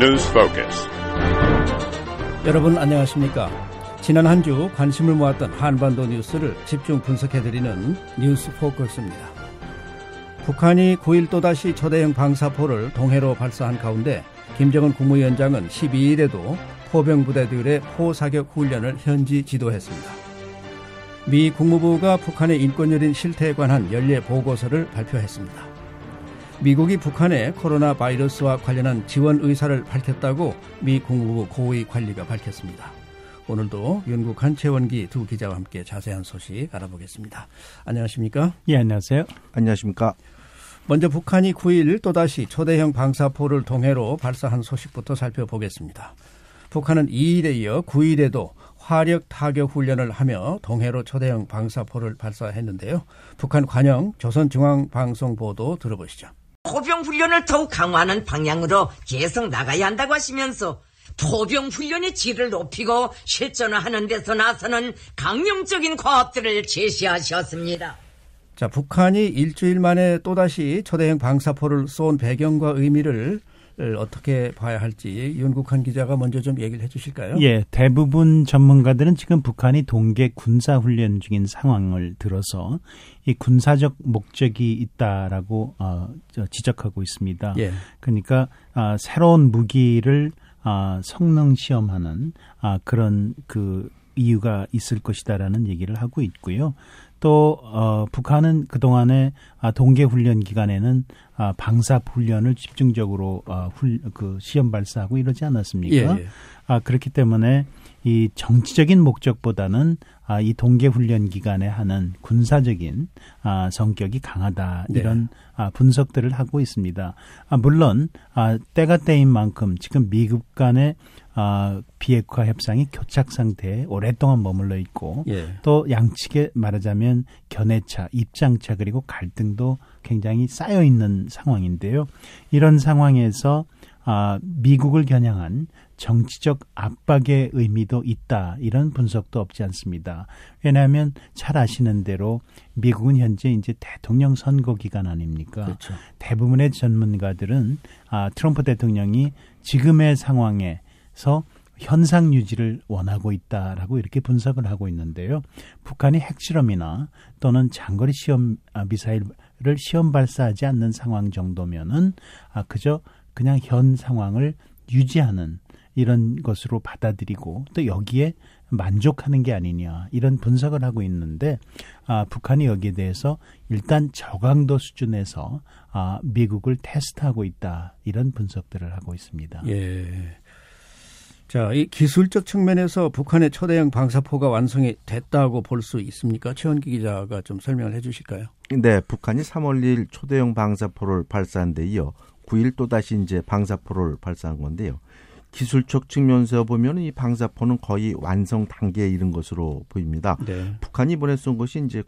News Focus. 여러분 안녕하십니까? 지난 한 주 관심을 모았던 한반도 뉴스를 집중 분석해드리는 뉴스 포커스입니다. 북한이 9일 또다시 초대형 방사포를 동해로 발사한 가운데 김정은 국무위원장은 12일에도 포병부대들의 포사격 훈련을 현지 지도했습니다. 미 국무부가 북한의 인권유린 실태에 관한 연례 보고서를 발표했습니다. 미국이 북한의 코로나 바이러스와 관련한 지원 의사를 밝혔다고 미 국무부 고위 관리가 밝혔습니다. 오늘도 윤국 한채원기 두 기자와 함께 자세한 소식 알아보겠습니다. 안녕하십니까? 예, 안녕하세요. 안녕하십니까? 먼저 북한이 9일 또다시 초대형 방사포를 동해로 발사한 소식부터 살펴보겠습니다. 북한은 2일에 이어 9일에도 화력 타격 훈련을 하며 동해로 초대형 방사포를 발사했는데요. 북한 관영 조선중앙방송 보도 들어보시죠. 포병 훈련을 더욱 강화하는 방향으로 계속 나가야 한다고 하시면서 포병 훈련의 질을 높이고 실전화하는 데서 나서는 강령적인 과업들을 제시하셨습니다. 자, 북한이 일주일 만에 또다시 초대형 방사포를 쏜 배경과 의미를 어떻게 봐야 할지 윤국한 기자가 먼저 좀 얘기를 해 주실까요? 예, 대부분 전문가들은 지금 북한이 동계 군사 훈련 중인 상황을 들어서 이 군사적 목적이 있다라고 어, 지적하고 있습니다. 예. 그러니까 어, 새로운 무기를 어, 성능 시험하는 아, 그런 그 이유가 있을 것이다라는 얘기를 하고 있고요. 또 어, 북한은 그 동안에 아, 동계 훈련 기간에는 아, 방사 훈련을 집중적으로 아, 훌, 그 시험 발사하고 이러지 않았습니까? 예, 예. 아, 그렇기 때문에 이 정치적인 목적보다는 아, 이 동계 훈련 기간에 하는 군사적인 아, 성격이 강하다 네. 이런 네. 아, 분석들을 하고 있습니다. 아, 물론 아, 때가 때인 만큼 지금 미국 간의 아, 비핵화 협상이 교착 상태에 오랫동안 머물러 있고 예. 또 양측에 말하자면 견해차, 입장차 그리고 갈등도 굉장히 쌓여 있는 상황인데요. 이런 상황에서 아, 미국을 겨냥한 정치적 압박의 의미도 있다. 이런 분석도 없지 않습니다. 왜냐하면 잘 아시는 대로 미국은 현재 이제 대통령 선거 기간 아닙니까? 그렇죠. 대부분의 전문가들은 아, 트럼프 대통령이 지금의 상황에 서 현상 유지를 원하고 있다라고 이렇게 분석을 하고 있는데요. 북한이 핵실험이나 또는 장거리 시험 아, 미사일을 시험 발사하지 않는 상황 정도면은 아 그저 그냥 현 상황을 유지하는 이런 것으로 받아들이고 또 여기에 만족하는 게 아니냐 이런 분석을 하고 있는데 아, 북한이 여기에 대해서 일단 저강도 수준에서 아, 미국을 테스트하고 있다 이런 분석들을 하고 있습니다. 예. 자, 이 기술적 측면에서 북한의 초대형 방사포가 완성이 됐다고 볼 수 있습니까? 최원기 기자가 좀 설명을 해 주실까요? 네, 북한이 3월 2일 초대형 방사포를 발사한 데 이어 9일 또 다시 이제 방사포를 발사한 건데요. 기술적 측면에서 보면 이 방사포는 거의 완성 단계에 이른 것으로 보입니다. 네. 북한이 이번에 쏜 것이 이제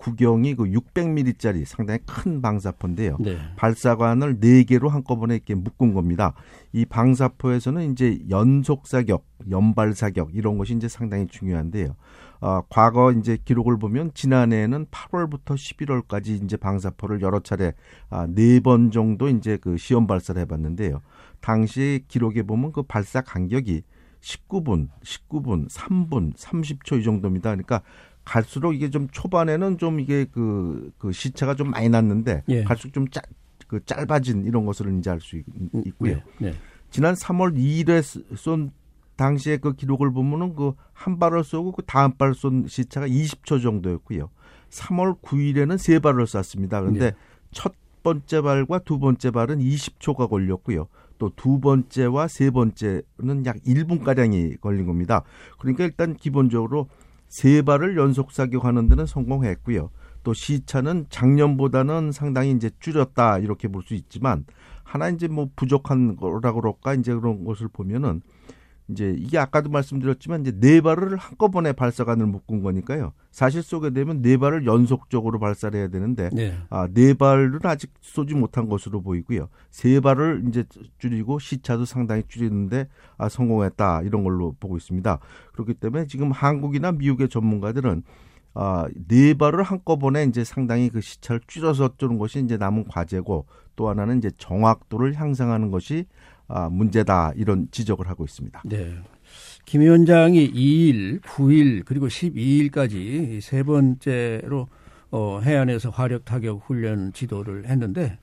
구경이 그 600mm짜리 상당히 큰 방사포인데요. 네. 발사관을 4개로 한꺼번에 이렇게 묶은 겁니다. 이 방사포에서는 이제 연속 사격, 연발 사격 이런 것이 이제 상당히 중요한데요. 어, 과거 이제 기록을 보면 지난해에는 8월부터 11월까지 이제 방사포를 여러 차례 아, 4번 정도 이제 그 시험 발사를 해봤는데요. 당시 기록에 보면 그 발사 간격이 19분, 19분, 3분, 30초 이 정도입니다. 그러니까 갈수록 이게 좀 초반에는 좀 이게 그, 그 시차가 좀 많이 났는데 예. 갈수록 좀 짧, 그 짧아진 이런 것을 이제 알 수 있고요. 네, 네. 지난 3월 2일에 쏜 당시에 그 기록을 보면은 그 한 발을 쏘고 그 다음 발 쏜 시차가 20초 정도였고요. 3월 9일에는 세 발을 쐈습니다. 그런데 네. 첫 번째 발과 두 번째 발은 20초가 걸렸고요. 또 두 번째와 세 번째는 약 1분 가량이 걸린 겁니다. 그러니까 일단 기본적으로 세 발을 연속 사격하는 데는 성공했고요. 또 시차는 작년보다는 상당히 이제 줄였다 이렇게 볼 수 있지만 하나 이제 뭐 부족한 거라 그럴까 이제 그런 것을 보면은 이제 이게 아까도 말씀드렸지만 이제 네 발을 한꺼번에 발사관을 묶은 거니까요. 사실 쏘게 되면 네 발을 연속적으로 발사를 해야 되는데 네. 아, 네 발은 아직 쏘지 못한 것으로 보이고요. 세 발을 이제 줄이고 시차도 상당히 줄이는데 아, 성공했다 이런 걸로 보고 있습니다. 그렇기 때문에 지금 한국이나 미국의 전문가들은 아, 네 발을 한꺼번에 이제 상당히 그 시차를 줄여서 쏘는 것이 이제 남은 과제고 또 하나는 이제 정확도를 향상하는 것이 아, 문제다 이런 지적을 하고 있습니다. 네. 김 위원장이 2일, 9일 그리고 12일까지 세 번째로 어, 해안에서 화력 타격 훈련 지도를 했는데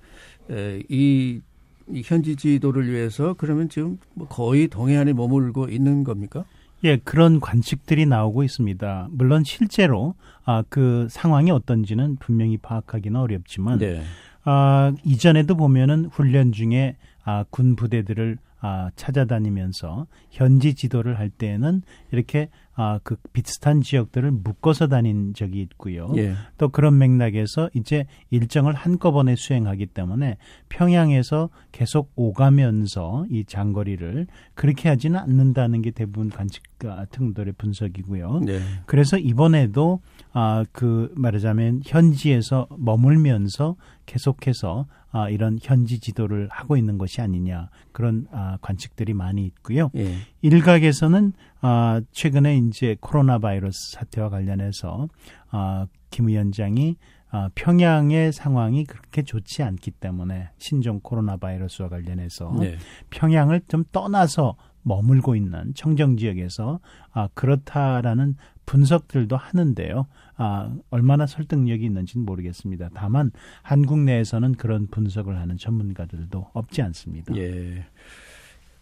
에, 이, 이 현지 지도를 위해서 그러면 지금 뭐 거의 동해안에 머물고 있는 겁니까? 예, 그런 관측들이 나오고 있습니다. 물론 실제로 아, 그 상황이 어떤지는 분명히 파악하기는 어렵지만 네. 아, 이전에도 보면은 훈련 중에 아, 군 부대들을 아, 찾아다니면서 현지 지도를 할 때에는 이렇게 아, 그 비슷한 지역들을 묶어서 다닌 적이 있고요. 예. 또 그런 맥락에서 이제 일정을 한꺼번에 수행하기 때문에 평양에서 계속 오가면서 이 장거리를 그렇게 하지는 않는다는 게 대부분 관측 같은 분들의 분석이고요. 네. 그래서 이번에도 아, 그 말하자면 현지에서 머물면서 계속해서 아, 이런 현지 지도를 하고 있는 것이 아니냐 그런 아, 관측들이 많이 있고요. 예. 일각에서는 아, 최근에 이제 코로나 바이러스 사태와 관련해서 아, 김 위원장이 아, 평양의 상황이 그렇게 좋지 않기 때문에 신종 코로나 바이러스와 관련해서 네. 평양을 좀 떠나서 머물고 있는 청정 지역에서 아, 그렇다라는 분석들도 하는데요. 아, 얼마나 설득력이 있는지는 모르겠습니다. 다만 한국 내에서는 그런 분석을 하는 전문가들도 없지 않습니다. 예.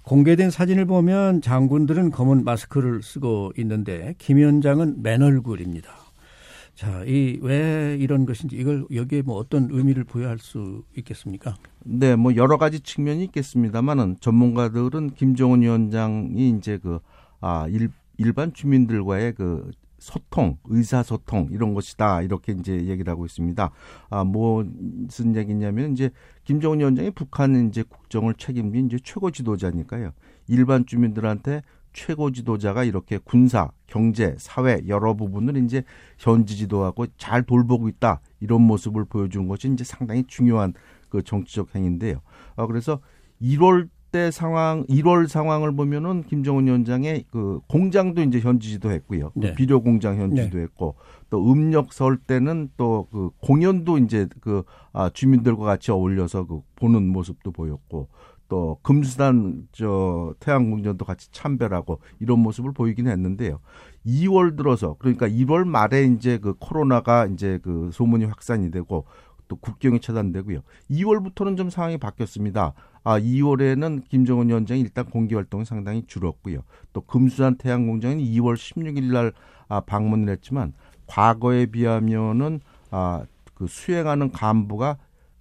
공개된 사진을 보면 장군들은 검은 마스크를 쓰고 있는데 김 위원장은 맨 얼굴입니다. 자, 이 왜 이런 것인지 이걸 여기에 뭐 어떤 의미를 부여할 수 있겠습니까? 네, 뭐 여러 가지 측면이 있겠습니다만은 전문가들은 김정은 위원장이 이제 그 아, 일, 일반 주민들과의 그 소통, 의사소통 이런 것이다 이렇게 이제 얘기를 하고 있습니다. 아 무슨 얘기냐면 이제 김정은 위원장이 북한 이제 국정을 책임진 이제 최고 지도자니까요. 일반 주민들한테 최고 지도자가 이렇게 군사, 경제, 사회 여러 부분을 이제 현지 지도하고 잘 돌보고 있다 이런 모습을 보여준 것이 이제 상당히 중요한 그 정치적 행인데요. 아 그래서 1월 때 상황 1월 상황을 보면은 김정은 위원장의 그 공장도 이제 현지지도 했고요. 네. 비료 공장 현지도 네. 했고 또 음력 설 때는 또 그 공연도 이제 그 아, 주민들과 같이 어울려서 그 보는 모습도 보였고 또 금수단 저 태양궁전도 같이 참배하고 이런 모습을 보이긴 했는데요. 2월 들어서 그러니까 1월 말에 이제 그 코로나가 이제 그 소문이 확산이 되고 또 국경이 차단되고요. 2월부터는 좀 상황이 바뀌었습니다. 아, 2월에는 김정은 위원장이 일단 공개 활동이 상당히 줄었고요. 또 금수산 태양 공장은 2월 16일 날 아, 방문을 했지만 과거에 비하면은 아, 그 수행하는 간부가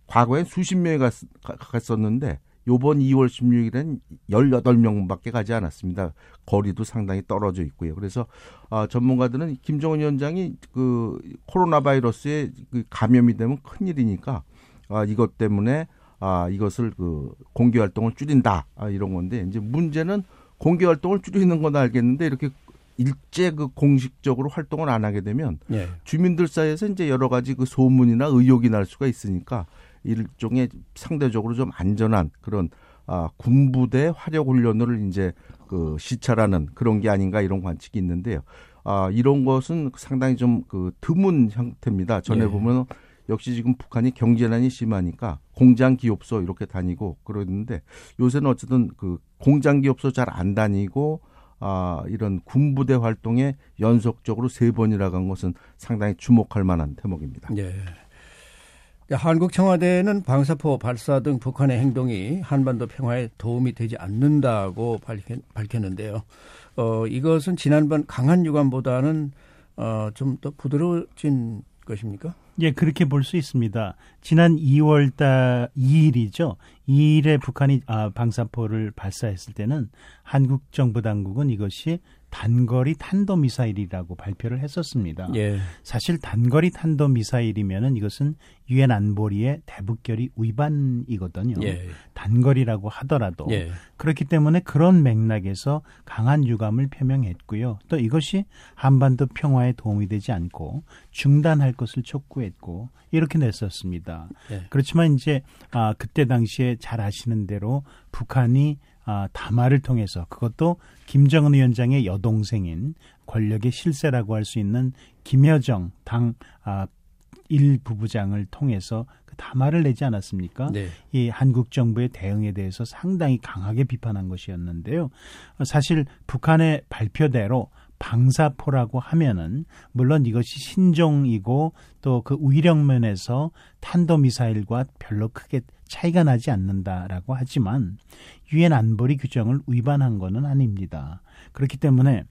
과거엔 수십 명이 갔, 갔었는데 요번 2월 16일엔 18명밖에 가지 않았습니다. 거리도 상당히 떨어져 있고요. 그래서 아, 전문가들은 김정은 위원장이 그 코로나 바이러스에 그 감염이 되면 큰일이니까 아, 이것 때문에 아, 이것을 그 공개 활동을 줄인다. 아, 이런 건데 이제 문제는 공개 활동을 줄이는 건 알겠는데 이렇게 일제 그 공식적으로 활동을 안 하게 되면 예. 주민들 사이에서 이제 여러 가지 그 소문이나 의혹이 날 수가 있으니까 일종의 상대적으로 좀 안전한 그런 아, 군부대 화력 훈련을 이제 그 시찰하는 그런 게 아닌가 이런 관측이 있는데요. 아, 이런 것은 상당히 좀 그 드문 형태입니다. 전에 예. 보면 역시 지금 북한이 경제난이 심하니까 공장 기업소 이렇게 다니고 그러는데 요새는 어쨌든 그 공장 기업소 잘 안 다니고 아, 이런 군부대 활동에 연속적으로 세 번이라고 한 것은 상당히 주목할 만한 대목입니다. 네. 한국 청와대는 방사포 발사 등 북한의 행동이 한반도 평화에 도움이 되지 않는다고 밝혔, 는데요 어, 이것은 지난번 강한 유감보다는 어, 좀 더 부드러워진 것입니까? 예, 그렇게 볼 수 있습니다. 지난 2월 달 2일이죠. 2일에 북한이 아, 방사포를 발사했을 때는 한국 정부 당국은 이것이 단거리 탄도 미사일이라고 발표를 했었습니다. 예. 사실 단거리 탄도 미사일이면은 이것은 유엔 안보리의 대북결의 위반이거든요. 예. 단거리라고 하더라도 예. 그렇기 때문에 그런 맥락에서 강한 유감을 표명했고요. 또 이것이 한반도 평화에 도움이 되지 않고 중단할 것을 촉구했고 이렇게 냈었습니다. 예. 그렇지만 이제 아 그때 당시에 잘 아시는 대로 북한이 아, 담화를 통해서 그것도 김정은 위원장의 여동생인 권력의 실세라고 할 수 있는 김여정 당 아, 일 부부장을 통해서 그 담화를 내지 않았습니까? 네. 이 한국 정부의 대응에 대해서 상당히 강하게 비판한 것이었는데요. 사실 북한의 발표대로 방사포라고 하면은 물론 이것이 신종이고 또그 위력 면에서 탄도 미사일과 별로 크게 차이가 나지 않는다라고 하지만 유엔 안보리 규정을 위반한 것은 아닙니다. 그렇기 때문에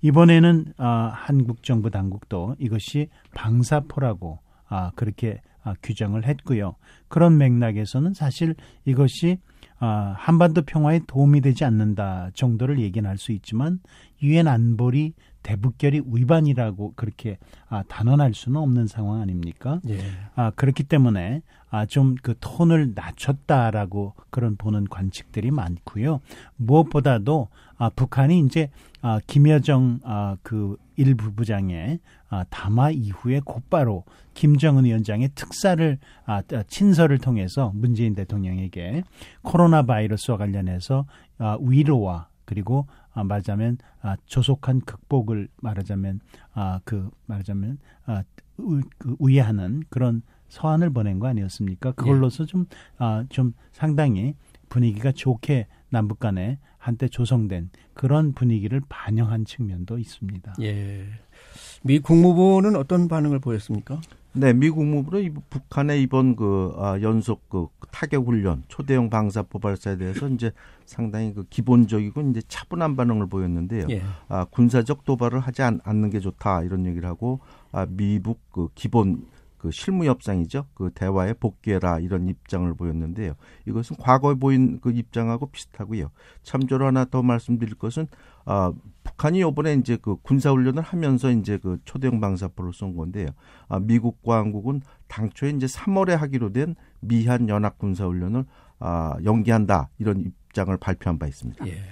이번에는 어, 한국 정부 당국도 이것이 방사포라고 아, 그렇게 아, 규정을 했고요. 그런 맥락에서는 사실 이것이 아, 한반도 평화에 도움이 되지 않는다 정도를 얘기는 할 수 있지만 유엔 안보리 대북결의 위반이라고 그렇게 아, 단언할 수는 없는 상황 아닙니까? 예. 아, 그렇기 때문에 아, 좀 그 톤을 낮췄다라고 그런 보는 관측들이 많고요. 무엇보다도 아, 북한이 이제 아, 김여정 아, 그 일부 부장의 아, 담화 이후에 곧바로 김정은 위원장의 특사를 아, 친서를 통해서 문재인 대통령에게 코로나 바이러스와 관련해서 아, 위로와 그리고 아, 말하자면 아, 조속한 극복을 말하자면 아, 그 말하자면 아, 의, 그 의하는 그런 서한을 보낸 거 아니었습니까? 그걸로서 좀, 아, 좀 상당히 분위기가 좋게 남북 간에 한때 조성된 그런 분위기를 반영한 측면도 있습니다. 예. 미 국무부는 어떤 반응을 보였습니까? 네, 미 국 무부는 북한의 이번 그 아, 연속 그 타격 훈련 초대형 방사 포 발사에 대해서 이제 상당히 그 기본적이고 이제 차분한 반응을 보였는데요. 예. 아, 군사적 도발을 하지 않, 않는 게 좋다 이런 얘기를 하고 아, 미북 그 기본 그 실무 협상이죠. 그 대화에 복귀해라 이런 입장을 보였는데요. 이것은 과거에 보인 그 입장하고 비슷하고요. 참조로 하나 더 말씀드릴 것은 아 북한이 이번에 이제 그 군사 훈련을 하면서 이제 그 초대형 방사포를 쏜 건데요. 아 미국과 한국은 당초에 이제 3월에 하기로 된 미한 연합 군사 훈련을 아 연기한다 이런 입장을 발표한 바 있습니다. 예.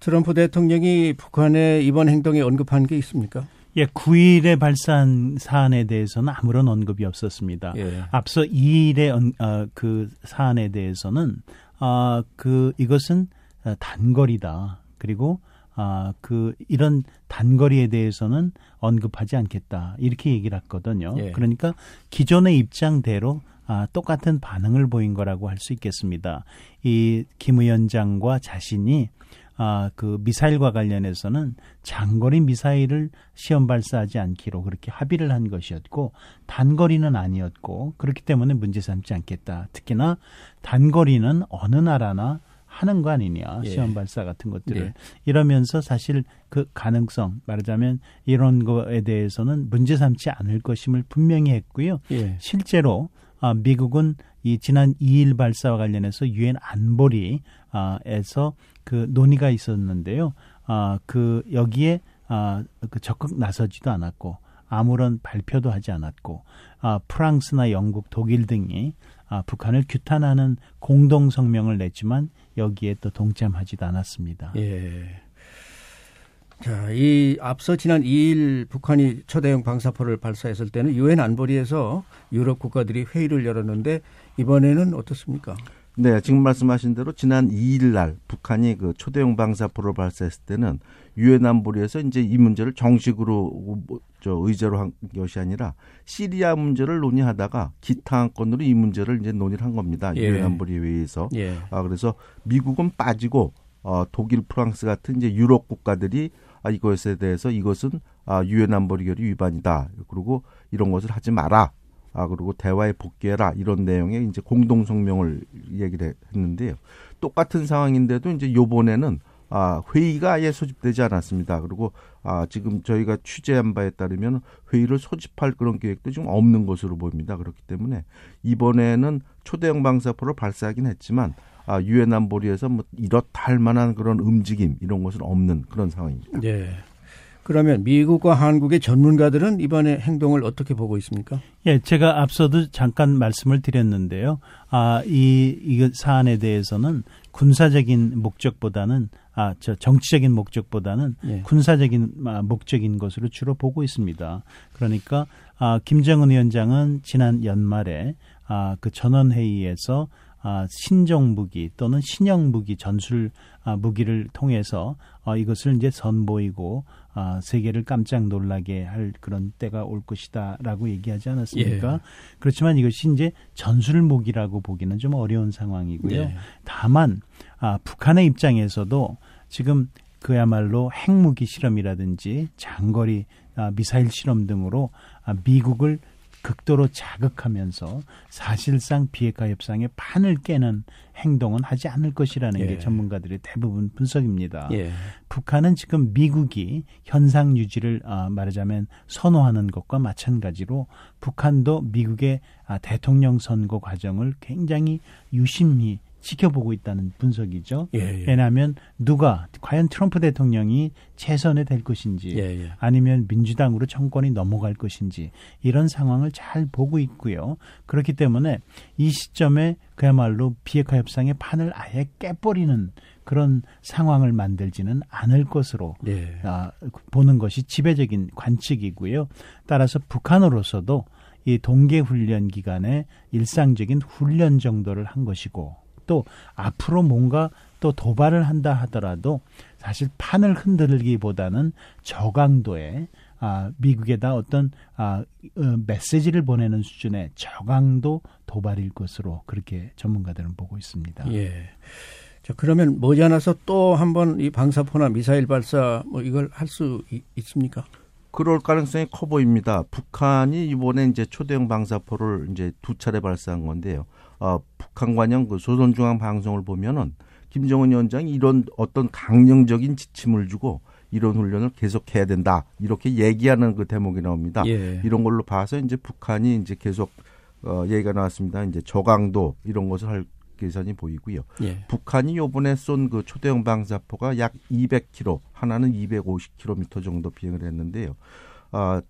트럼프 대통령이 북한의 이번 행동에 언급한 게 있습니까? 예, 9일에 발사한 사안에 대해서는 아무런 언급이 없었습니다. 예. 앞서 2일의 어, 그 사안에 대해서는 아, 그 이것은 단거리다. 그리고 아, 그 이런 단거리에 대해서는 언급하지 않겠다. 이렇게 얘기를 했거든요. 예. 그러니까 기존의 입장대로 아, 똑같은 반응을 보인 거라고 할 수 있겠습니다. 이 김 위원장과 자신이 아, 그 미사일과 관련해서는 장거리 미사일을 시험 발사하지 않기로 그렇게 합의를 한 것이었고 단거리는 아니었고 그렇기 때문에 문제 삼지 않겠다. 특히나 단거리는 어느 나라나 하는 거 아니냐 예. 시험 발사 같은 것들을 예. 이러면서 사실 그 가능성 말하자면 이런 거에 대해서는 문제 삼지 않을 것임을 분명히 했고요. 예. 실제로 아, 미국은 이 지난 2일 발사와 관련해서 유엔 안보리에서 그 논의가 있었는데요. 아, 그 여기에 아, 그 적극 나서지도 않았고 아무런 발표도 하지 않았고 아, 프랑스나 영국, 독일 등이 아, 북한을 규탄하는 공동 성명을 냈지만 여기에 또 동참하지도 않았습니다. 예. 자, 이 앞서 지난 2일 북한이 초대형 방사포를 발사했을 때는 유엔 안보리에서 유럽 국가들이 회의를 열었는데 이번에는 어떻습니까? 네, 지금 말씀하신 대로 지난 2일 날 북한이 그 초대형 방사포를 발사했을 때는 유엔 안보리에서 이제 이 문제를 정식으로 저 의제로 한 것이 아니라 시리아 문제를 논의하다가 기타 안건으로 이 문제를 이제 논의를 한 겁니다. 예. 유엔 안보리 회의에서. 예. 아 그래서 미국은 빠지고 어 독일, 프랑스 같은 이제 유럽 국가들이 아 이것에 대해서 이것은 아 유엔 안보리 결의 위반이다. 그리고 이런 것을 하지 마라. 아 그리고 대화에 복귀해라 이런 내용의 이제 공동 성명을 얘기를 했는데요. 똑같은 상황인데도 이제 요번에는 아 회의가 아예 소집되지 않았습니다. 그리고 아 지금 저희가 취재한 바에 따르면 회의를 소집할 그런 계획도 지금 없는 것으로 보입니다. 그렇기 때문에 이번에는 초대형 방사포를 발사하긴 했지만 아 유엔 안보리에서 뭐 이렇다 할 만한 그런 움직임 이런 것은 없는 그런 상황입니다. 네. 그러면 미국과 한국의 전문가들은 이번에 행동을 어떻게 보고 있습니까? 예, 제가 앞서도 잠깐 말씀을 드렸는데요. 아, 이, 이 사안에 대해서는 군사적인 목적보다는 아, 저 정치적인 목적보다는 예. 군사적인 아, 목적인 것으로 주로 보고 있습니다. 그러니까 아, 김정은 위원장은 지난 연말에 아, 그 전원 회의에서 아, 신종 무기 또는 신형 무기 전술 아, 무기를 통해서 어, 이것을 이제 선보이고 아, 세계를 깜짝 놀라게 할 그런 때가 올 것이다라고 얘기하지 않았습니까? 예. 그렇지만 이것이 이제 전술 무기라고 보기는 좀 어려운 상황이고요. 예. 다만 아, 북한의 입장에서도 지금 그야말로 핵무기 실험이라든지 장거리 아, 미사일 실험 등으로 아, 미국을 극도로 자극하면서 사실상 비핵화 협상의 판을 깨는 행동은 하지 않을 것이라는 예. 게 전문가들의 대부분 분석입니다. 예. 북한은 지금 미국이 현상 유지를 어, 말하자면 선호하는 것과 마찬가지로 북한도 미국의 아, 대통령 선거 과정을 굉장히 유심히 지켜보고 있다는 분석이죠. 예, 예. 왜냐하면 누가 과연 트럼프 대통령이 최선에 될 것인지 예, 예, 아니면 민주당으로 정권이 넘어갈 것인지 이런 상황을 잘 보고 있고요. 그렇기 때문에 이 시점에 그야말로 비핵화 협상의 판을 아예 깨버리는 그런 상황을 만들지는 않을 것으로 예. 아, 보는 것이 지배적인 관측이고요. 따라서 북한으로서도 이 동계 훈련 기간에 일상적인 훈련 정도를 한 것이고 또 앞으로 뭔가 또 도발을 한다 하더라도 사실 판을 흔들기보다는 저강도의 아, 미국에다 어떤 아, 어, 메시지를 보내는 수준의 저강도 도발일 것으로 그렇게 전문가들은 보고 있습니다. 예. 자, 그러면 머지않아서 또 한번 이 방사포나 미사일 발사 뭐 이걸 할 수 있습니까? 그럴 가능성이 커 보입니다. 북한이 이번에 이제 초대형 방사포를 이제 두 차례 발사한 건데요. 어, 북한 관영 그 조선중앙 방송을 보면은 김정은 위원장이 이런 어떤 강령적인 지침을 주고 이런 훈련을 계속해야 된다 이렇게 얘기하는 그 대목이 나옵니다. 예. 이런 걸로 봐서 이제 북한이 이제 계속 어, 얘기가 나왔습니다. 이제 저강도 이런 것을 할 계산이 보이고요. 예. 북한이 요번에 쏜 그 초대형 방사포가 약 200km, 하나는 250km 정도 비행을 했는데요. 아,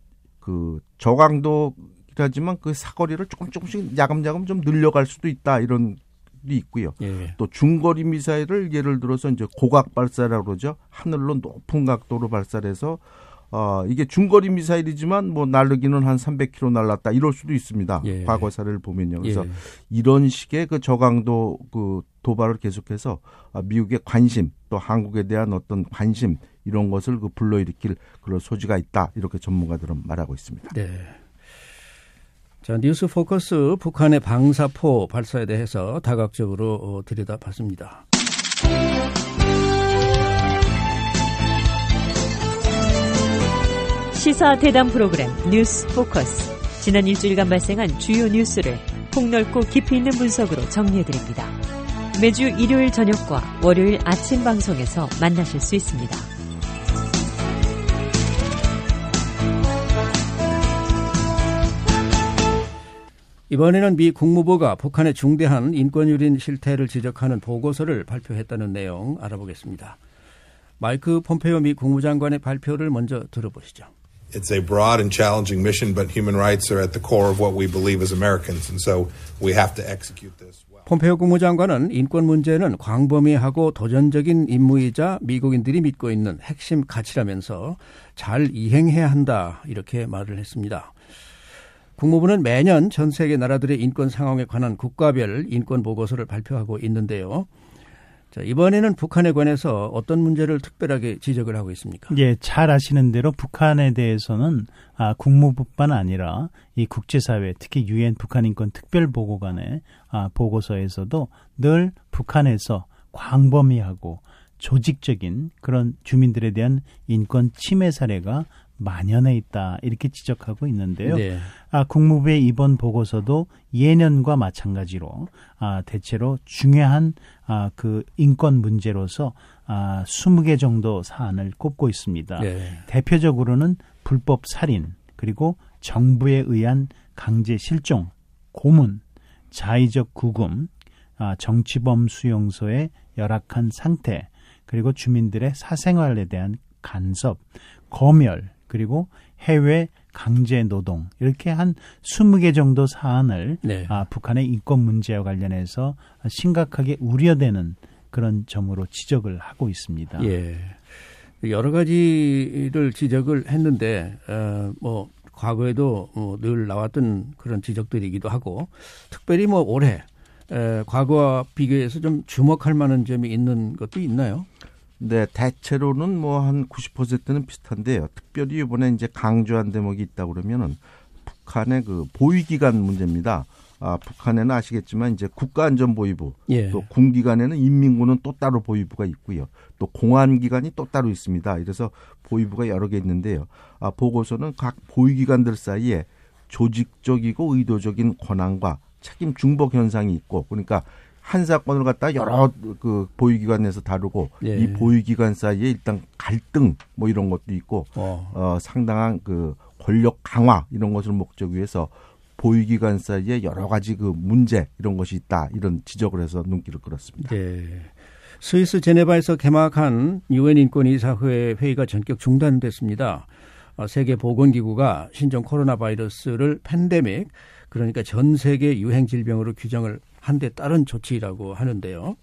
그 저강도 하지만 그 사거리를 조금 조금씩 야금야금 좀 늘려갈 수도 있다 이런 게 있고요. 예. 또 중거리 미사일을 예를 들어서 이제 고각 발사라고 그러죠. 하늘로 높은 각도로 발사해서 어 이게 중거리 미사일이지만 뭐 날르기는 한 300km 날랐다 이럴 수도 있습니다. 예. 과거 사례를 보면요. 그래서 예. 이런 식의 그 저강도 그 도발을 계속해서 아, 미국의 관심 또 한국에 대한 어떤 관심 이런 것을 그 불러일으킬 그런 소지가 있다 이렇게 전문가들은 말하고 있습니다. 네. 자, 뉴스 포커스 북한의 방사포 발사에 대해서 다각적으로 어, 들여다봤습니다. 시사 대담 프로그램 뉴스 포커스. 지난 일주일간 발생한 주요 뉴스를 폭넓고 깊이 있는 분석으로 정리해드립니다. 매주 일요일 저녁과 월요일 아침 방송에서 만나실 수 있습니다. 이번에는 미 국무부가 북한의 중대한 인권유린 실태를 지적하는 보고서를 발표했다는 내용 알아보겠습니다. 마이크 폼페이오 미 국무장관의 발표를 먼저 들어보시죠. It's a broad and challenging mission, but human rights are at the core of what we believe as Americans, and so we have to execute this well. 폼페이오 국무장관은 인권 문제는 광범위하고 도전적인 임무이자 미국인들이 믿고 있는 핵심 가치라면서 잘 이행해야 한다 이렇게 말을 했습니다. 국무부는 매년 전 세계 나라들의 인권 상황에 관한 국가별 인권 보고서를 발표하고 있는데요. 자, 이번에는 북한에 관해서 어떤 문제를 특별하게 지적을 하고 있습니까? 예, 잘 아시는 대로 북한에 대해서는 아, 국무부뿐 아니라 이 국제사회, 특히 유엔 북한인권 특별보고관의 아, 보고서에서도 늘 북한에서 광범위하고 조직적인 그런 주민들에 대한 인권 침해 사례가 만연해 있다 이렇게 지적하고 있는데요. 네. 아, 국무부의 이번 보고서도 예년과 마찬가지로 아, 대체로 중요한 아, 그 인권 문제로서 아, 20개 정도 사안을 꼽고 있습니다. 네. 대표적으로는 불법 살인 그리고 정부에 의한 강제 실종, 고문, 자의적 구금, 아, 정치범 수용소의 열악한 상태, 그리고 주민들의 사생활에 대한 간섭, 검열, 그리고 해외 강제 노동 이렇게 한 20개 정도 사안을 네. 아, 북한의 인권 문제와 관련해서 심각하게 우려되는 그런 점으로 지적을 하고 있습니다. 예. 여러 가지를 지적을 했는데 어, 뭐 과거에도 어, 늘 나왔던 그런 지적들이기도 하고 특별히 뭐 올해 에, 과거와 비교해서 좀 주목할 만한 점이 있는 것도 있나요? 네, 대체로는 뭐 한 90%는 비슷한데요. 특별히 이번에 이제 강조한 대목이 있다 그러면은 북한의 그 보위기관 문제입니다. 아, 북한에는 아시겠지만 이제 국가안전보위부, 예. 또 군기관에는 인민군은 또 따로 보위부가 있고요. 또 공안기관이 또 따로 있습니다. 이래서 보위부가 여러 개 있는데요. 아, 보고서는 각 보위기관들 사이에 조직적이고 의도적인 권한과 책임 중복 현상이 있고 그러니까 한 사건을 갖다 여러 그 보위기관에서 다루고 예. 이 보위기관 사이에 일단 갈등 뭐 이런 것도 있고 어. 어 상당한 그 권력 강화 이런 것을 목적 위해서 보위기관 사이에 여러 가지 그 문제 이런 것이 있다 이런 지적을 해서 눈길을 끌었습니다. 네. 스위스 제네바에서 개막한 유엔 인권이사회 회의가 전격 중단됐습니다. 어, 세계 보건기구가 신종 코로나 바이러스를 팬데믹 그러니까 전 세계 유행 질병으로 규정을 한데 따른 조치라고 하는데요.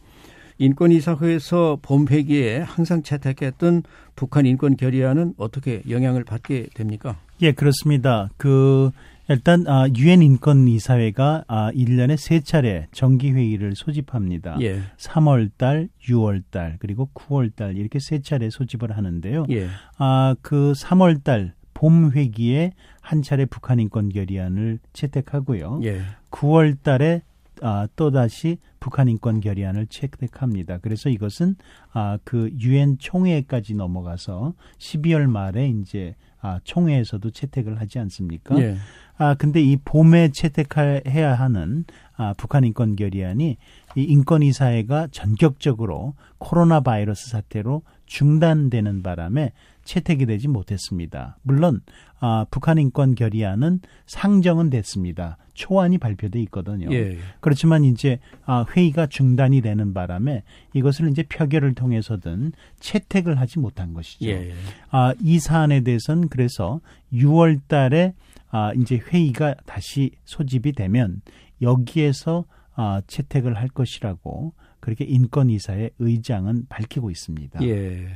인권이사회에서 봄 회기에 항상 채택했던 북한 인권 결의안은 어떻게 영향을 받게 됩니까? 예, 그렇습니다. 그 일단 아 유엔 인권 이사회가 아 1년에 세 차례 정기 회의를 소집합니다. 예. 3월 달, 6월 달, 그리고 9월 달 이렇게 세 차례 소집을 하는데요. 예. 아그 3월 달 봄 회기에 한 차례 북한 인권 결의안을 채택하고요. 예. 9월 달에 아, 또다시 북한 인권 결의안을 채택합니다. 그래서 이것은 아, 그 유엔 총회까지 넘어가서 12월 말에 이제 아, 총회에서도 채택을 하지 않습니까? 예. 아, 근데 이 봄에 채택해야 하는 아, 북한 인권 결의안이 이 인권이사회가 전격적으로 코로나 바이러스 사태로 중단되는 바람에 채택이 되지 못했습니다. 물론 아, 북한 인권 결의안은 상정은 됐습니다. 초안이 발표돼 있거든요. 예. 그렇지만 이제 아, 회의가 중단이 되는 바람에 이것을 이제 표결을 통해서든 채택을 하지 못한 것이죠. 예. 아, 이 사안에 대해서는 그래서 6월 달에 아, 이제 회의가 다시 소집이 되면 여기에서 아, 채택을 할 것이라고 그렇게 인권이사의 의장은 밝히고 있습니다. 예.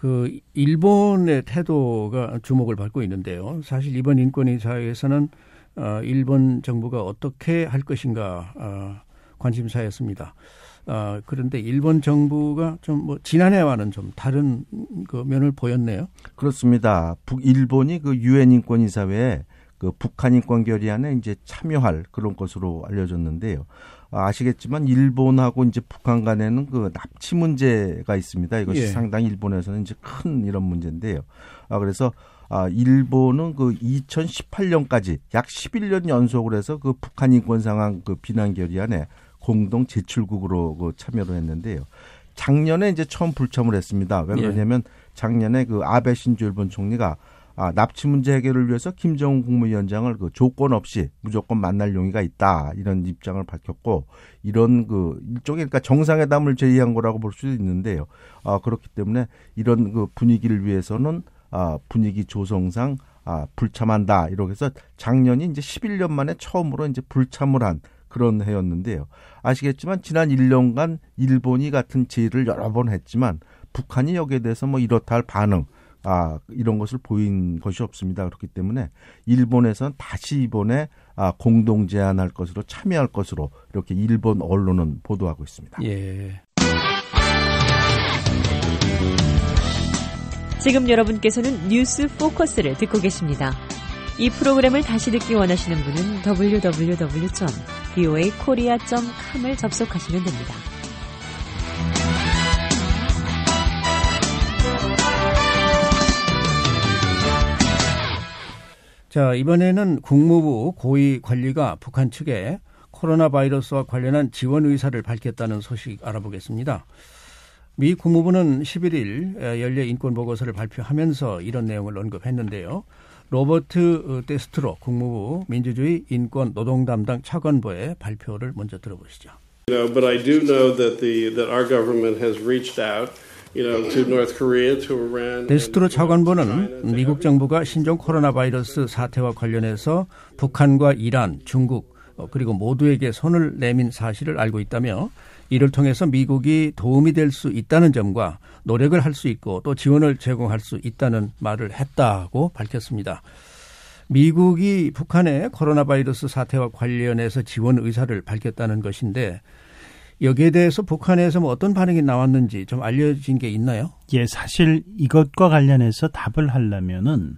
그 일본의 태도가 주목을 받고 있는데요. 사실 이번 인권이사회에서는 어, 일본 정부가 어떻게 할 것인가 어, 관심사였습니다. 어, 그런데 일본 정부가 좀 뭐 지난해와는 좀 다른 그 면을 보였네요. 그렇습니다. 북 일본이 그 유엔 인권이사회에 그 북한 인권 결의안에 이제 참여할 그런 것으로 알려졌는데요. 아시겠지만 일본하고 이제 북한 간에는 그 납치 문제가 있습니다. 이것이 예. 상당히 일본에서는 이제 큰 이런 문제인데요. 아 그래서 아 일본은 그 2018년까지 약 11년 연속으로 해서 그 북한 인권 상황 그 비난 결의안에 공동 제출국으로 그 참여를 했는데요. 작년에 이제 처음 불참을 했습니다. 왜 예. 그러냐면 작년에 그 아베 신조 일본 총리가 아, 납치 문제 해결을 위해서 김정은 국무위원장을 그 조건 없이 무조건 만날 용의가 있다 이런 입장을 밝혔고 이런 그 일종의 그러니까 정상회담을 제의한 거라고 볼 수도 있는데요. 아, 그렇기 때문에 이런 그 분위기를 위해서는 아, 분위기 조성상 아, 불참한다 이렇게 해서 작년이 이제 11년 만에 처음으로 이제 불참을 한 그런 해였는데요. 아시겠지만 지난 1년간 일본이 같은 제의를 여러 번 했지만 북한이 여기에 대해서 뭐 이렇다 할 반응 아, 이런 것을 보인 것이 없습니다. 그렇기 때문에 일본에선 다시 이번에 아, 공동 제안할 것으로 참여할 것으로 이렇게 일본 언론은 보도하고 있습니다. 예. 지금 여러분께서는 뉴스 포커스를 듣고 계십니다. 이 프로그램을 다시 듣기 원하시는 분은 www.voakorea.com을 접속하시면 됩니다. 자, 이번에는 국무부 고위 관리가 북한 측에 코로나 바이러스와 관련한 지원 의사를 밝혔다는 소식 알아보겠습니다. 미 국무부는 11일 연례 인권 보고서를 발표하면서 이런 내용을 언급했는데요. 로버트 데스트로 국무부 민주주의 인권 노동 담당 차관보의 발표를 먼저 들어보시죠. Know, but I do know that the that our government has reached out 데스트로 차관보는 미국 정부가 신종 코로나 바이러스 사태와 관련해서 북한과 이란, 중국 어, 그리고 모두에게 손을 내민 사실을 알고 있다며 이를 통해서 미국이 도움이 될 수 있다는 점과 노력을 할 수 있고 또 지원을 제공할 수 있다는 말을 했다고 밝혔습니다. 미국이 북한의 코로나 바이러스 사태와 관련해서 지원 의사를 밝혔다는 것인데 여기에 대해서 북한에서 뭐 어떤 반응이 나왔는지 좀 알려진 게 있나요? 예, 사실 이것과 관련해서 답을 하려면은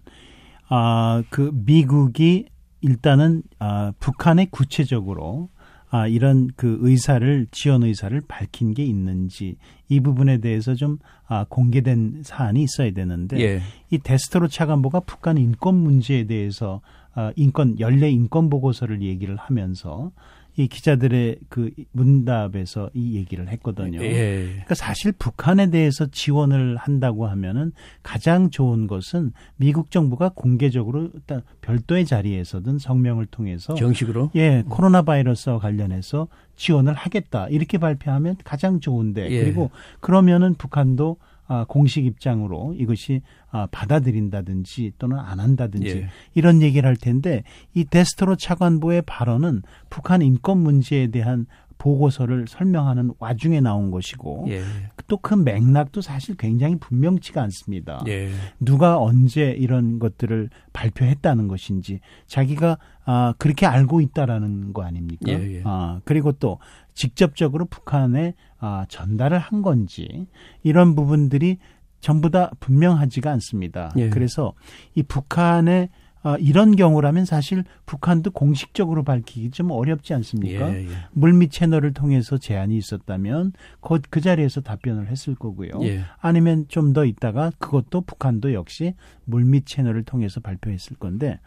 아, 그 미국이 일단은 아, 북한에 구체적으로 아, 이런 그 의사를 지원 의사를 밝힌 게 있는지 이 부분에 대해서 좀 아, 공개된 사안이 있어야 되는데 예. 이 데스트로 차관보가 북한 인권 문제에 대해서 아, 인권 연례 인권 보고서를 얘기를 하면서 이 기자들의 그 문답에서 이 얘기를 했거든요. 예. 그러니까 사실 북한에 대해서 지원을 한다고 하면은 가장 좋은 것은 미국 정부가 공개적으로 일단 별도의 자리에서든 성명을 통해서 정식으로 예 코로나 바이러스와 관련해서 지원을 하겠다 이렇게 발표하면 가장 좋은데 예. 그리고 그러면은 북한도 아, 공식 입장으로 이것이 아, 받아들인다든지 또는 안 한다든지 예. 이런 얘기를 할 텐데 이 데스트로 차관보의 발언은 북한 인권 문제에 대한 보고서를 설명하는 와중에 나온 것이고 예. 또그 맥락도 사실 굉장히 분명치가 않습니다. 예. 누가 언제 이런 것들을 발표했다는 것인지 자기가 아 그렇게 알고 있다라는 거 아닙니까? 예, 예. 아 그리고 또 직접적으로 북한에 아, 전달을 한 건지 이런 부분들이 전부 다 분명하지가 않습니다. 예. 그래서 이 북한의 아, 이런 경우라면 사실 북한도 공식적으로 밝히기 좀 어렵지 않습니까? 예, 예. 물밑 채널을 통해서 제안이 있었다면 곧 그 자리에서 답변을 했을 거고요. 예. 아니면 좀 더 있다가 그것도 북한도 역시 물밑 채널을 통해서 발표했을 건데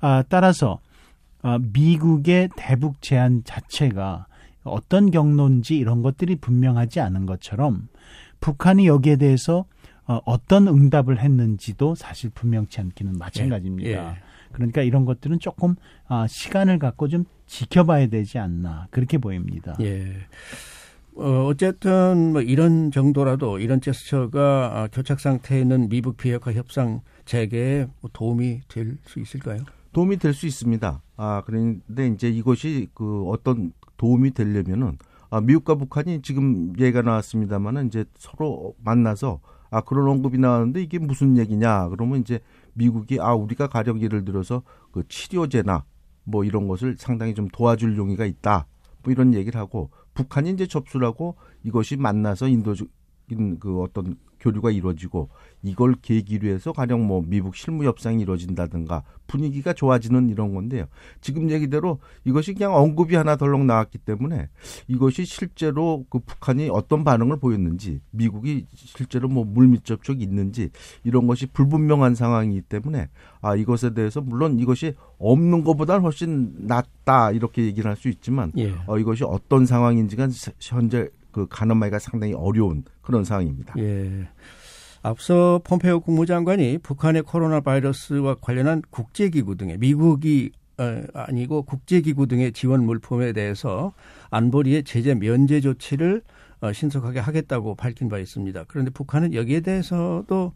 아, 따라서 아, 미국의 대북 제안 자체가 어떤 경로인지 이런 것들이 분명하지 않은 것처럼 북한이 여기에 대해서 어, 어떤 응답을 했는지도 사실 분명치 않기는 마찬가지입니다. 예, 예. 그러니까 이런 것들은 조금 아, 시간을 갖고 좀 지켜봐야 되지 않나 그렇게 보입니다. 예. 어, 어쨌든 뭐 이런 정도라도 이런 제스처가 아, 교착 상태에 있는 미북 비핵화 협상 재개에 뭐 도움이 될 수 있을까요? 도움이 될 수 있습니다. 아, 그런데 이제 이것이 그 어떤 도움이 되려면은 아, 미국과 북한이 지금 얘기가 나왔습니다만은 이제 서로 만나서 아 그런 언급이 나왔는데 이게 무슨 얘기냐? 그러면 이제 미국이 아 우리가 가령 예를 들어서 그 치료제나 뭐 이런 것을 상당히 좀 도와줄 용의가 있다. 뭐 이런 얘기를 하고 북한이 이제 접수를 하고 이것이 만나서 인도적인 그 어떤 교류가 이루어지고 이걸 계기로 해서 가령 뭐 미국 실무 협상이 이루어진다든가 분위기가 좋아지는 이런 건데요. 지금 얘기대로 이것이 그냥 언급이 하나 덜렁 나왔기 때문에 이것이 실제로 그 북한이 어떤 반응을 보였는지 미국이 실제로 뭐 물밑 접촉이 있는지 이런 것이 불분명한 상황이기 때문에 아 이것에 대해서 물론 이것이 없는 것보다 훨씬 낫다 이렇게 얘기를 할 수 있지만 예. 어, 이것이 어떤 상황인지가 현재 그 가늠하기가 상당히 어려운 그런 상황입니다. 예. 앞서 폼페오 국무장관이 북한의 코로나 바이러스와 관련한 국제기구 등의 미국이 어, 아니고 국제기구 등의 지원 물품에 대해서 안보리의 제재 면제 조치를 어, 신속하게 하겠다고 밝힌 바 있습니다. 그런데 북한은 여기에 대해서도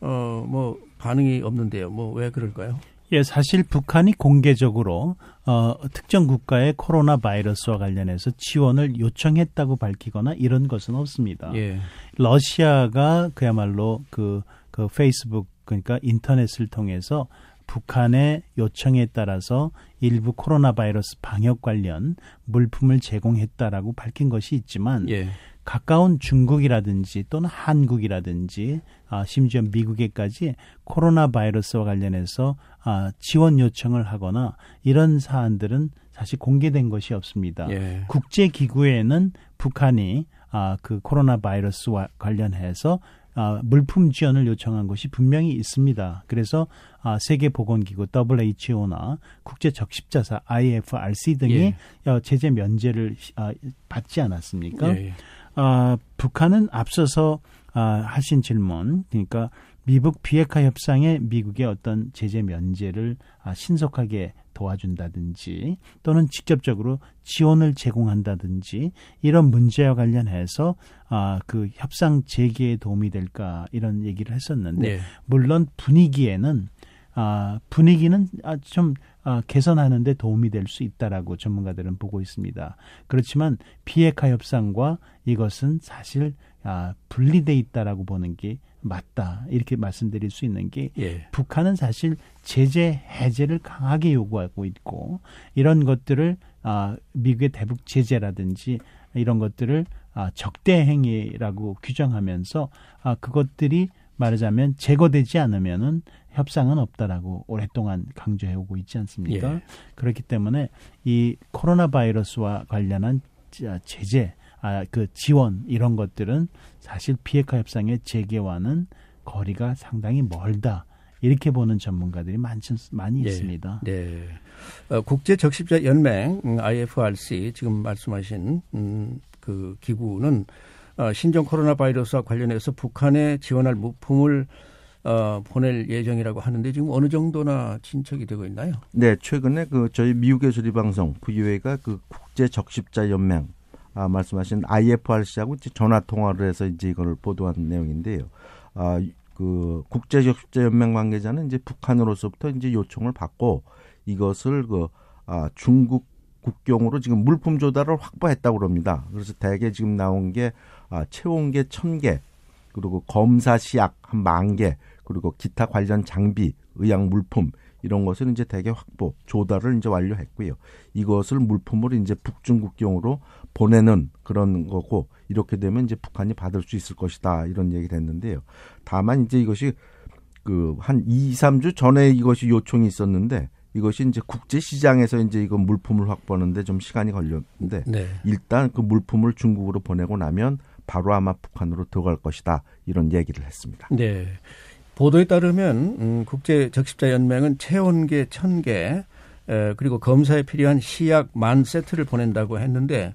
어, 뭐 반응이 없는데요. 뭐 왜 그럴까요? 예, 사실 북한이 공개적으로 어, 특정 국가의 코로나 바이러스와 관련해서 지원을 요청했다고 밝히거나 이런 것은 없습니다. 예. 러시아가 그야말로 그, 그 페이스북 그러니까 인터넷을 통해서 북한의 요청에 따라서 일부 코로나 바이러스 방역 관련 물품을 제공했다라고 밝힌 것이 있지만 예. 가까운 중국이라든지 또는 한국이라든지 아, 심지어 미국에까지 코로나 바이러스와 관련해서 아, 지원 요청을 하거나 이런 사안들은 사실 공개된 것이 없습니다. 예. 국제 기구에는 북한이 아, 그 코로나 바이러스와 관련해서 아, 물품 지원을 요청한 것이 분명히 있습니다. 그래서 아, 세계보건기구 WHO나 국제 적십자사 IFRC 등이 예. 어, 제재 면제를 아, 받지 않았습니까? 예. 아, 북한은 앞서서 아, 하신 질문, 그러니까 미국 비핵화 협상에 미국의 어떤 제재 면제를 아, 신속하게 도와준다든지 또는 직접적으로 지원을 제공한다든지 이런 문제와 관련해서 아, 그 협상 재개에 도움이 될까 이런 얘기를 했었는데 네. 물론 분위기에는 아, 분위기는 아, 좀 아, 개선하는 데 도움이 될 수 있다라고 전문가들은 보고 있습니다. 그렇지만 비핵화 협상과 이것은 사실 아, 분리돼 있다라고 보는 게 맞다 이렇게 말씀드릴 수 있는 게 예. 북한은 사실 제재 해제를 강하게 요구하고 있고 이런 것들을 아, 미국의 대북 제재라든지 이런 것들을 아, 적대 행위라고 규정하면서 아, 그것들이 말하자면 제거되지 않으면은 협상은 없다라고 오랫동안 강조해 오고 있지 않습니까? 예. 그렇기 때문에 이 코로나 바이러스와 관련한 제재, 아, 그 지원 이런 것들은 사실 비핵화 협상의 재개와는 거리가 상당히 멀다. 이렇게 보는 전문가들이 많지, 많이 네. 있습니다. 네. 어, 국제 적십자 연맹 음, IFRC 지금 말씀하신 음, 그 기구는 어, 신종 코로나 바이러스와 관련해서 북한에 지원할 물품을 어, 보낼 예정이라고 하는데 지금 어느 정도나 진척이 되고 있나요? 네, 최근에 그 저희 미국의 소리 방송 VOA가 그 국제 적십자 연맹 아, 말씀하신 IFRC하고 전화 통화를 해서 이제 이걸 보도한 내용인데요. 아, 그 국제 적십자 연맹 관계자는 이제 북한으로서부터 이제 요청을 받고 이것을 그 아, 중국 국경으로 지금 물품 조달을 확보했다고 그럽니다. 그래서 대개 지금 나온 게 아, 체온계 천 개, 그리고 검사 시약 한 만 개, 그리고 기타 관련 장비, 의약 물품 이런 것을 이제 대개 확보, 조달을 이제 완료했고요. 이것을 물품으로 이제 북중국경으로 보내는 그런 거고 이렇게 되면 이제 북한이 받을 수 있을 것이다 이런 얘기를 했는데요. 다만 이제 이것이 그 한 2, 3주 전에 이것이 요청이 있었는데 이것이 이제 국제 시장에서 이제 이거 물품을 확보하는데 좀 시간이 걸렸는데 네. 일단 그 물품을 중국으로 보내고 나면 바로 아마 북한으로 들어갈 것이다 이런 얘기를 했습니다. 네. 보도에 따르면 음, 국제 적십자 연맹은 체온계 1000개 에, 그리고 검사에 필요한 시약 만 세트를 보낸다고 했는데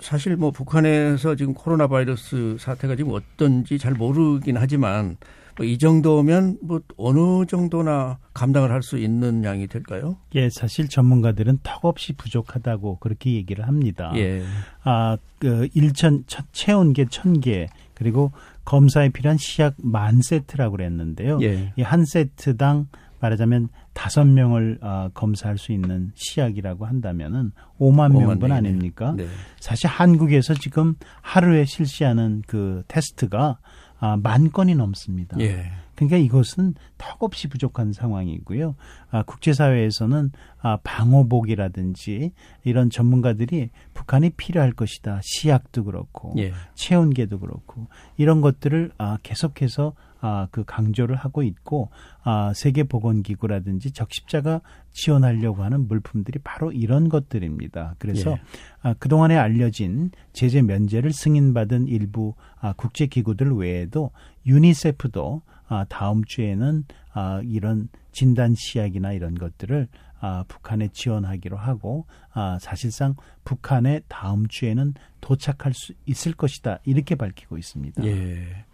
사실 뭐 북한에서 지금 코로나 바이러스 사태가 지금 어떤지 잘 모르긴 하지만 뭐 이 정도면 뭐 어느 정도나 감당을 할 수 있는 양이 될까요? 예, 사실 전문가들은 턱없이 부족하다고 그렇게 얘기를 합니다. 예. 아, 그 1천 체온계 1000개 그리고 검사에 필요한 시약 만 세트라고 그랬는데요. 예. 이한 세트당 말하자면 다섯 명을 어, 검사할 수 있는 시약이라고 한다면은 5만, 5만 명분. 아닙니까? 네. 사실 한국에서 지금 하루에 실시하는 그 테스트가 아, 만 건이 넘습니다. 예. 그러니까 이것은 턱없이 부족한 상황이고요. 아, 국제사회에서는 아, 방호복이라든지 이런 전문가들이 북한이 필요할 것이다. 시약도 그렇고 예. 체온계도 그렇고 이런 것들을 아, 계속해서 아, 그 강조를 하고 있고 아, 세계보건기구라든지 적십자가 지원하려고 하는 물품들이 바로 이런 것들입니다. 그래서 예. 아, 그동안에 알려진 제재 면제를 승인받은 일부 아, 국제기구들 외에도 유니세프도 아, 다음 주에는 아, 이런 진단 시약이나 이런 것들을 아, 북한에 지원하기로 하고 아, sa실상 북한에 다음 주에는 도착할 수 있을 것이다 이렇게 밝히고 있습니다. 예.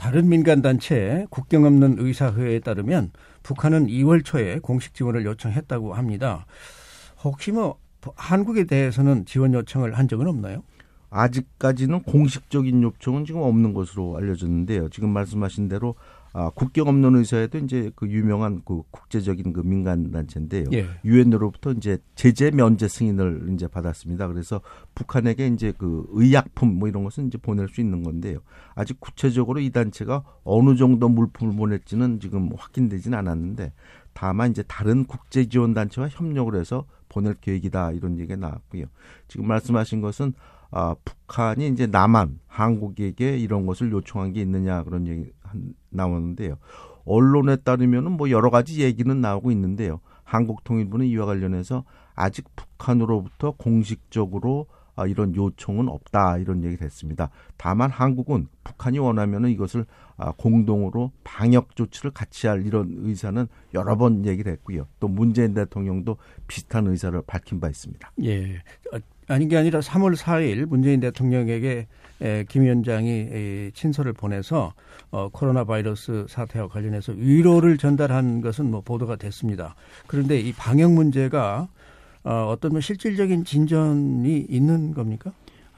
다른 민간 단체 국경 없는 의사회에 따르면 북한은 2월 초에 공식 지원을 요청했다고 합니다. 혹시 뭐 한국에 대해서는 지원 요청을 한 적은 없나요? 아직까지는 공식적인 요청은 지금 없는 것으로 알려졌는데요. 지금 말씀하신 대로 아, 국경 없는 의사에도 이제 그 유명한 그 국제적인 그 민간 단체인데요. 예. 유엔으로부터 이제 제재 면제 승인을 이제 받았습니다. 그래서 북한에게 이제 그 의약품 뭐 이런 것은 이제 보낼 수 있는 건데요. 아직 구체적으로 이 단체가 어느 정도 물품을 보낼지는 지금 확인되지는 않았는데 다만 이제 다른 국제 지원 단체와 협력을 해서 보낼 계획이다 이런 얘기가 나왔고요. 지금 말씀하신 것은 아, 북한이 이제 남한, 한국에게 이런 것을 요청한 게 있느냐 그런 얘기 나오는데요. 언론에 따르면은 뭐 여러 가지 얘기는 나오고 있는데요. 한국통일부는 이와 관련해서 아직 북한으로부터 공식적으로 아, 이런 요청은 없다 이런 얘기를 했습니다. 다만 한국은 북한이 원하면은 이것을 아, 공동으로 방역 조치를 같이 할 이런 의사는 여러 번 얘기를 했고요. 또 문재인 대통령도 비슷한 의사를 밝힌 바 있습니다. 예. 어, 아닌 게 아니라 3월 4일 문재인 대통령에게 김 위원장이 친서를 보내서 어, 코로나 바이러스 사태와 관련해서 위로를 전달한 것은 뭐 보도가 됐습니다. 그런데 이 방역 문제가 어, 어떤 뭐 실질적인 진전이 있는 겁니까?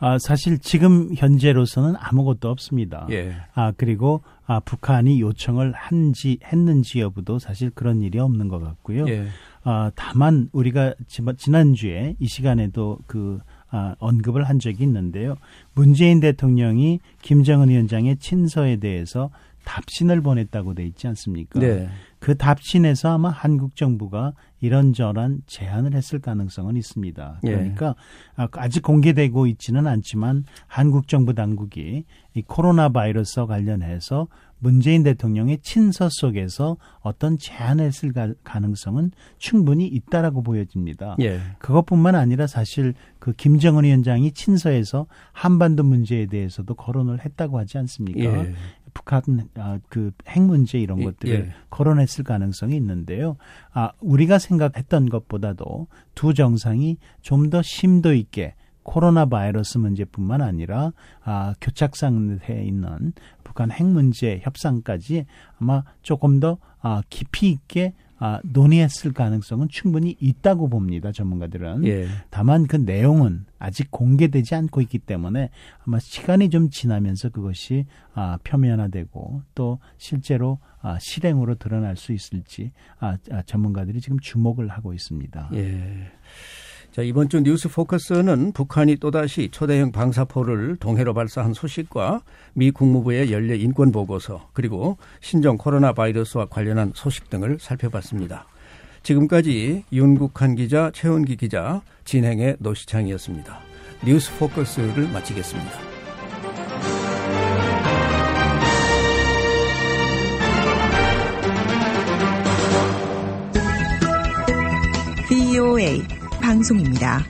아, 사실 지금 현재로서는 아무것도 없습니다. 예. 아, 그리고 아, 북한이 요청을 한지 했는지 여부도 사실 그런 일이 없는 것 같고요. 예. 아, 다만 우리가 지난주에 이 시간에도 그 아, 언급을 한 적이 있는데요. 문재인 대통령이 김정은 위원장의 친서에 대해서 답신을 보냈다고 돼 있지 않습니까? 네. 그 답신에서 아마 한국 정부가 이런저런 제안을 했을 가능성은 있습니다. 예. 그러니까 예. 아직 공개되고 있지는 않지만 한국 정부 당국이 이 코로나 바이러스와 관련해서 문재인 대통령의 친서 속에서 어떤 제안을 했을 가능성은 충분히 있다라고 보여집니다. 예. 그것뿐만 아니라 사실 그 김정은 위원장이 친서에서 한반도 문제에 대해서도 거론을 했다고 하지 않습니까? 예. 북한 아, 그핵 문제 이런 예, 것들을 예. 거론했을 가능성이 있는데요. 아 우리가 생각했던 것보다도 두 정상이 좀 더 심도 있게 코로나 바이러스 문제뿐만 아니라 아, 교착 상태에 있는 북한 핵 문제 협상까지 아마 조금 더 아, 깊이 있게 아, 논의했을 가능성은 충분히 있다고 봅니다. 전문가들은. 예. 다만 그 내용은 아직 공개되지 않고 있기 때문에 아마 시간이 좀 지나면서 그것이 아, 표면화되고 또 실제로 아, 실행으로 드러날 수 있을지 아, 아, 전문가들이 지금 주목을 하고 있습니다. 예. 자, 이번 주 뉴스 포커스는 북한이 또다시 초대형 방사포를 동해로 발사한 소식과 미 국무부의 연례 인권 보고서 그리고 신종 코로나 바이러스와 관련한 소식 등을 살펴봤습니다. 지금까지 윤국한 기자, 최원기 기자, 진행의 노시창이었습니다. 뉴스 포커스를 마치겠습니다. VOA 방송입니다.